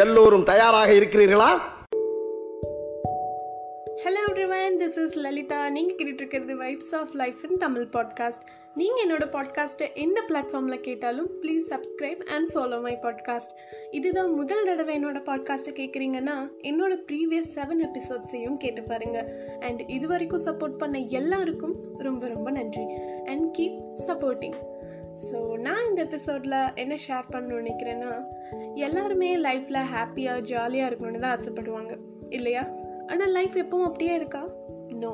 எல்லோரும் தயாராக இருக்கிறீர்களா? Hello everyone this is Lalitha நீங்கள் கேட்டுட்டு இருக்கிறது vibes of life in Tamil podcast நீங்கள் என்னோட பாட்காஸ்ட்டை எந்த பிளாட்ஃபார்மில் கேட்டாலும் please subscribe and follow my podcast இதுதான் முதல் தடவை என்னோட பாட்காஸ்ட்டை கேட்குறீங்கன்னா என்னோட ப்ரீவியஸ் செவன் எபிசோட்ஸையும் கேட்டு பாருங்கள் அண்ட் இது வரைக்கும் சப்போர்ட் பண்ண எல்லாருக்கும் ரொம்ப ரொம்ப நன்றி. அண்ட் கீப் சப்போர்ட்டிங் ஸோ நான் இந்த எபிசோடில் என்ன ஷேர் பண்ணணும்னு நினைக்கிறேன்னா எல்லாருமே லைஃப்பில் ஹாப்பியாக ஜாலியாக இருக்கணும்னு தான் ஆசைப்படுவாங்க. இல்லையா? ஆனால் லைஃப் எப்பவும் அப்படியே இருக்கா? நோ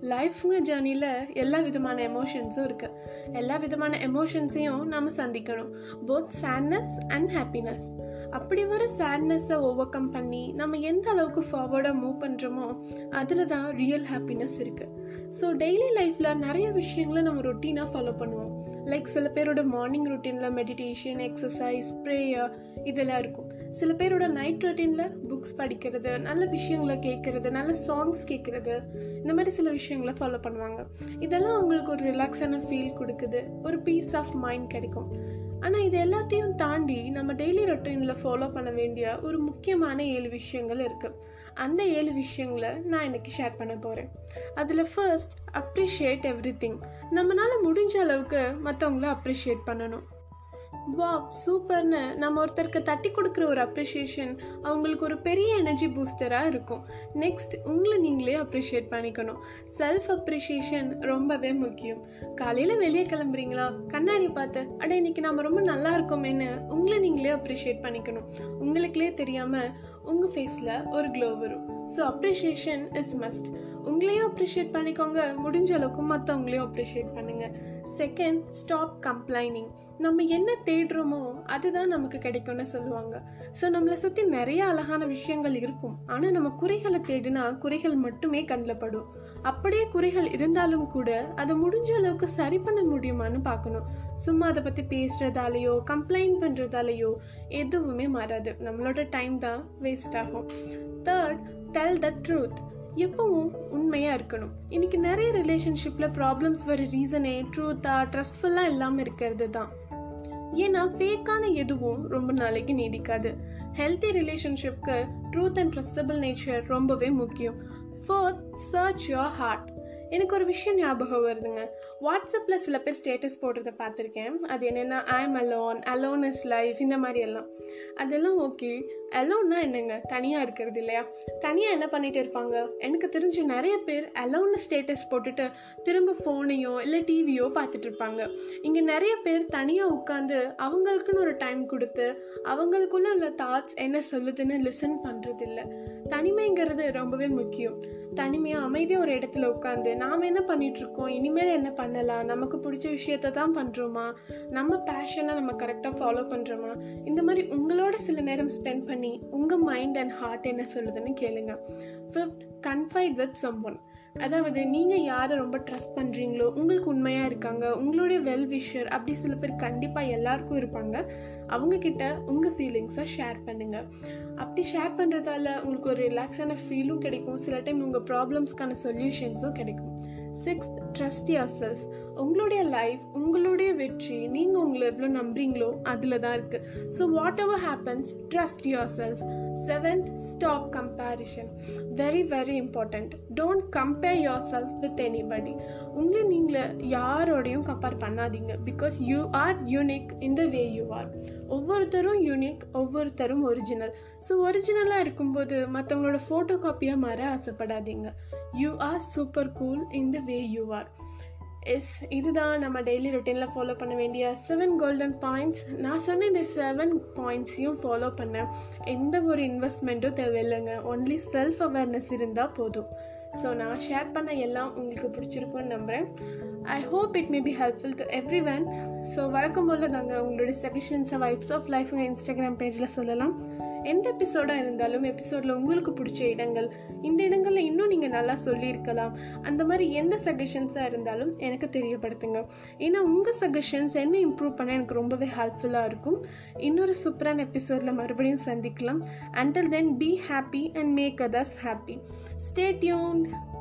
லைஃப்ங்க ஜேர்னியில் எல்லா விதமான எமோஷன்ஸும் இருக்குது எல்லா விதமான எமோஷன்ஸையும் நாம் சந்திக்கணும். போத் சேட்னஸ் அண்ட் ஹாப்பினஸ் அப்படி வர சேட்னஸை ஓவர் கம் பண்ணி நம்ம எந்த அளவுக்கு ஃபார்வர்டாக மூவ் பண்ணுறோமோ அதில் தான் ரியல் ஹாப்பினஸ் இருக்குது ஸோ டெய்லி லைஃப்பில் நிறைய விஷயங்களை நம்ம ரொட்டீனாக ஃபாலோ பண்ணுவோம். லைக் சில பேரோட மார்னிங் ரொட்டீனில் மெடிடேஷன் எக்ஸசைஸ் ப்ரேயர் இதெல்லாம் இருக்கும். சில பேரோட நைட் ரொட்டீனில் புக்ஸ் படிக்கிறது நல்ல விஷயங்களை கேட்குறது நல்ல சாங்ஸ் கேட்குறது இந்த மாதிரி சில விஷயங்களை ஃபாலோ பண்ணுவாங்க. இதெல்லாம் அவங்களுக்கு ஒரு ரிலாக்ஸான ஃபீல் கொடுக்குது. ஒரு பீஸ் ஆஃப் மைண்ட் கிடைக்கும். ஆனால் இது எல்லாத்தையும் தாண்டி நம்ம டெய்லி ரொட்டீனில் ஃபாலோ பண்ண வேண்டிய ஒரு முக்கியமான ஏழு விஷயங்கள் இருக்குது அந்த ஏழு விஷயங்களை நான் இன்னைக்கு ஷேர் பண்ண போகிறேன் அதில் ஃபர்ஸ்ட் அப்ரிஷியேட் எவ்ரி திங் நம்மளால் முடிஞ்ச அளவுக்கு மற்றவங்கள அப்ரிஷியேட் பண்ணணும். வா சூப்பர்னு. நம்ம ஒருத்தருக்கு தட்டி கொடுக்குற ஒரு அப்ரிஷியேஷன் அவங்களுக்கு ஒரு பெரிய எனர்ஜி பூஸ்டராக இருக்கும். நெக்ஸ்ட் உங்களை நீங்களே அப்ரிஷியேட் பண்ணிக்கணும். செல்ஃப் அப்ரிஷியேஷன் ரொம்பவே முக்கியம். காலையில் வெளியே கிளம்புறீங்களா? கண்ணாடி பார்த்து அட இன்னைக்கு நம்ம ரொம்ப நல்லா இருக்கோமேன்னு உங்களை நீங்களே அப்ரிஷியேட் பண்ணிக்கணும். உங்களுக்குலே தெரியாமல் உங்கள் ஃபேஸில் ஒரு க்ளோ வரும். ஸோ அப்ரிஷியேஷன் இஸ் மஸ்ட் உங்களையும் அப்ரிஷியேட் பண்ணிக்கோங்க. முடிஞ்ச அளவுக்கு மற்றவங்களையும் அப்ரிஷியேட் பண்ணுங்கள் செகண்ட் ஸ்டாப் கம்ப்ளைனிங் நம்ம என்ன தேடுறோமோ அதுதான் நமக்கு கிடைக்கும்னு சொல்லுவாங்க. ஸோ நம்மளை சுற்றி நிறைய அழகான விஷயங்கள் இருக்கும். ஆனால் நம்ம குறைகளை தேடினா குறைகள் மட்டுமே கண்ணில் படும். அப்படியே குறைகள் இருந்தாலும் கூட அதை முடிஞ்ச அளவுக்கு சரி பண்ண முடியுமான்னு பார்க்கணும். சும்மா அதை பற்றி பேசுகிறதாலேயோ கம்ப்ளைண்ட் பண்ணுறதாலேயோ எதுவுமே மாறாது. நம்மளோட டைம் தான் வேஸ்ட் ஆகும். தேர்ட் டெல் த ட்ரூத் எப்பவும் உண்மையாக இருக்கணும். இன்னைக்கு நிறைய ரிலேஷன்ஷிப்பில் ப்ராப்ளம்ஸ் வர ரீசனே ட்ரூத்தாக ட்ரஸ்ட்ஃபுல்லாக இல்லாமல் இருக்கிறது தான். ஏன்னா ஃபேக்கான எதுவும் ரொம்ப நாளைக்கு நீடிக்காது. ஹெல்த்தி ரிலேஷன்ஷிப்க்கு ட்ரூத் அண்ட் ட்ரஸ்டபிள் நேச்சர் ரொம்பவே முக்கியம். ஃபோர்த் சர்ச் யோர் ஹார்ட் எனக்கு ஒரு விஷயம் ஞாபகம் வருதுங்க. வாட்ஸ்அப்பில் சில பேர் ஸ்டேட்டஸ் போடுறத பார்த்துருக்கேன். அது என்னென்னா I am alone alone is life இந்த மாதிரி எல்லாம். அதெல்லாம் ஓகே அலோன்னா என்னங்க? தனியாக இருக்கிறது இல்லையா? தனியாக என்ன பண்ணிட்டு இருப்பாங்க? எனக்கு தெரிஞ்சு நிறைய பேர் அலோன்னு ஸ்டேட்டஸ் போட்டுட்டு திரும்ப ஃபோனையோ இல்லை டிவியோ பார்த்துட்டு இருப்பாங்க. இங்கே நிறைய பேர் தனியாக உட்காந்து அவங்களுக்குன்னு ஒரு டைம் கொடுத்து அவங்களுக்குள்ள உள்ள தாட்ஸ் என்ன சொல்லுதுன்னு லிசன் பண்ணுறதில்ல தனிமைங்கிறது ரொம்பவே முக்கியம். தனிமையாக அமைதியாக ஒரு இடத்துல உட்காந்து நாம் என்ன பண்ணிகிட்ருக்கோம் இனிமேல் என்ன பண்ணலாம்? நமக்கு பிடிச்ச விஷயத்த தான் பண்ணுறோமா நம்ம பேஷனை நம்ம கரெக்டாக ஃபாலோ பண்ணுறோமா இந்த மாதிரி உங்களோட சில நேரம் ஸ்பெண்ட் பண்ணி உங்கள் மைண்ட் அண்ட் ஹார்ட் என்ன சொல்லுதுன்னு கேளுங்க. Fifth confide with someone அதாவது நீங்கள் யாரை ரொம்ப ட்ரஸ்ட் பண்ணுறீங்களோ உங்களுக்கு உண்மையாக இருக்காங்க உங்களுடைய வெல் விஷர் அப்படி சில பேர் கண்டிப்பாக எல்லாருக்கும் இருப்பாங்க. அவங்கக்கிட்ட உங்கள் ஃபீலிங்ஸை ஷேர் பண்ணுங்கள் அப்படி ஷேர் பண்ணுறதால உங்களுக்கு ஒரு ரிலாக்ஸான ஃபீலும் கிடைக்கும். சில டைம் உங்கள் ப்ராப்ளம்ஸ்க்கான சொல்யூஷன்ஸும் கிடைக்கும். சிக்ஸ்த் ட்ரஸ்ட் யர் செல்ஃப் உங்களுடைய லைஃப் உங்களுடைய வெற்றி நீங்கள் உங்களை எவ்வளோ நம்புறீங்களோ அதில் தான் இருக்குது so whatever happens trust yourself seventh stop comparison very very important don't compare yourself with anybody உங்களை நீங்கள் யாரோடையும் கம்பேர் பண்ணாதீங்க. Because you are unique in the way you are ஒவ்வொருத்தரும் யூனிக் ஒவ்வொருத்தரும் ஒரிஜினல் ஸோ ஒரிஜினலாக இருக்கும்போது மற்றவங்களோட ஃபோட்டோ காப்பியாக மாற ஆசைப்படாதீங்க. You are super cool in the way you are yes இதுதான் நம்ம டெய்லி ரொட்டீனில் ஃபாலோ பண்ண வேண்டிய செவன் கோல்டன் பாயிண்ட்ஸ் நான் சொன்ன இந்த செவன் பாயிண்ட்ஸையும் ஃபாலோ பண்ண எந்த ஒரு இன்வெஸ்ட்மெண்ட்டும் தேவையில்லைங்க. ஒன்லி செல்ஃப் அவேர்னஸ் இருந்தால் போதும். ஸோ நான் ஷேர் பண்ண எல்லாம் உங்களுக்கு பிடிச்சிருக்கும்னு நம்புகிறேன் I hope it may be helpful to everyone so வழக்கம் போல் தாங்க உங்களோட சஜஷன்ஸை வைப்ஸ் ஆஃப் லைஃப்ங்க இன்ஸ்டாகிராம் பேஜில் சொல்லலாம். எந்த எபிசோடாக இருந்தாலும் எபிசோடில் உங்களுக்கு பிடிச்ச இடங்கள் இந்த இடங்களில் இன்னும் நீங்கள் நல்லா சொல்லியிருக்கலாம். அந்த மாதிரி எந்த சஜஷன்ஸாக இருந்தாலும் எனக்கு தெரியப்படுத்துங்க. ஏன்னா உங்கள் சஜஷன்ஸ் என்ன இம்ப்ரூவ் பண்ண எனக்கு ரொம்பவே ஹெல்ப்ஃபுல்லாக இருக்கும். இன்னொரு சூப்பரான எபிசோடில் மறுபடியும் சந்திக்கலாம். Until then be happy and make others happy stay soon.